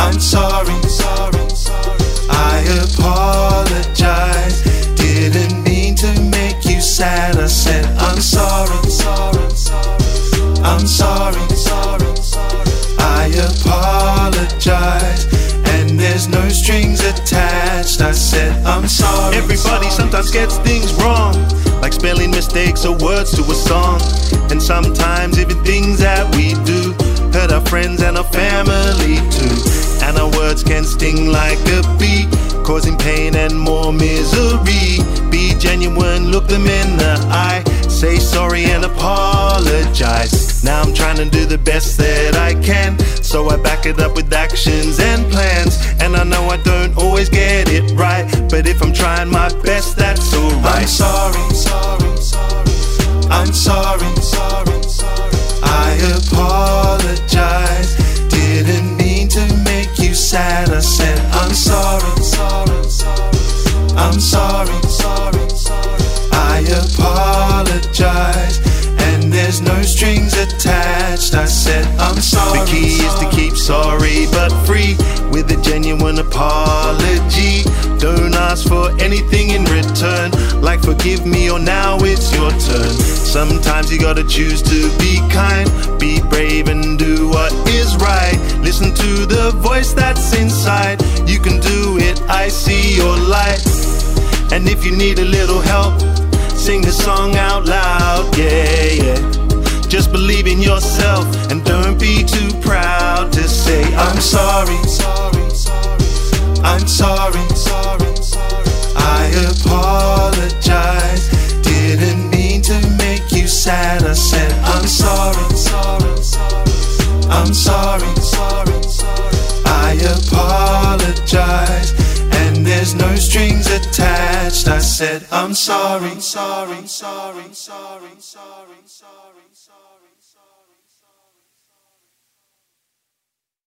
I'm sorry, sorry, sorry. I apologize. Didn't mean to make you sad. I said I'm sorry, sorry, sorry. I'm sorry, sorry, sorry. I apologize. And there's no strings attached. I said I'm sorry. Everybody sometimes gets things wrong, like spelling mistakes or words to a song. And sometimes even things that we do hurt our friends and our family too. And our words can sting like a bee, causing pain and more misery. Be genuine, look them in the eye, say sorry and apologize. Now I'm trying to do the best that I can, so I back it up with actions and plans. And I know I don't always get it right, but if I'm trying my best, that's alright. Sad. I said I'm sorry, sorry, sorry. I'm sorry, sorry, sorry. I apologize. And there's no strings attached. I said I'm sorry. The key is to keep sorry but free with a genuine apology. Don't ask for anything in return, like forgive me or now it's your turn. Sometimes you gotta choose to be kind, be brave and do what is right. Listen to the voice that's inside. You can do it, I see your light. And if you need a little help, sing the song out loud, yeah, yeah. Just believe in yourself and don't be too proud to say I'm sorry, sorry, sorry. I'm sorry, sorry, sorry. I apologize. said, I'm sorry, sorry, sorry, sorry, sorry, sorry, sorry, sorry, sorry.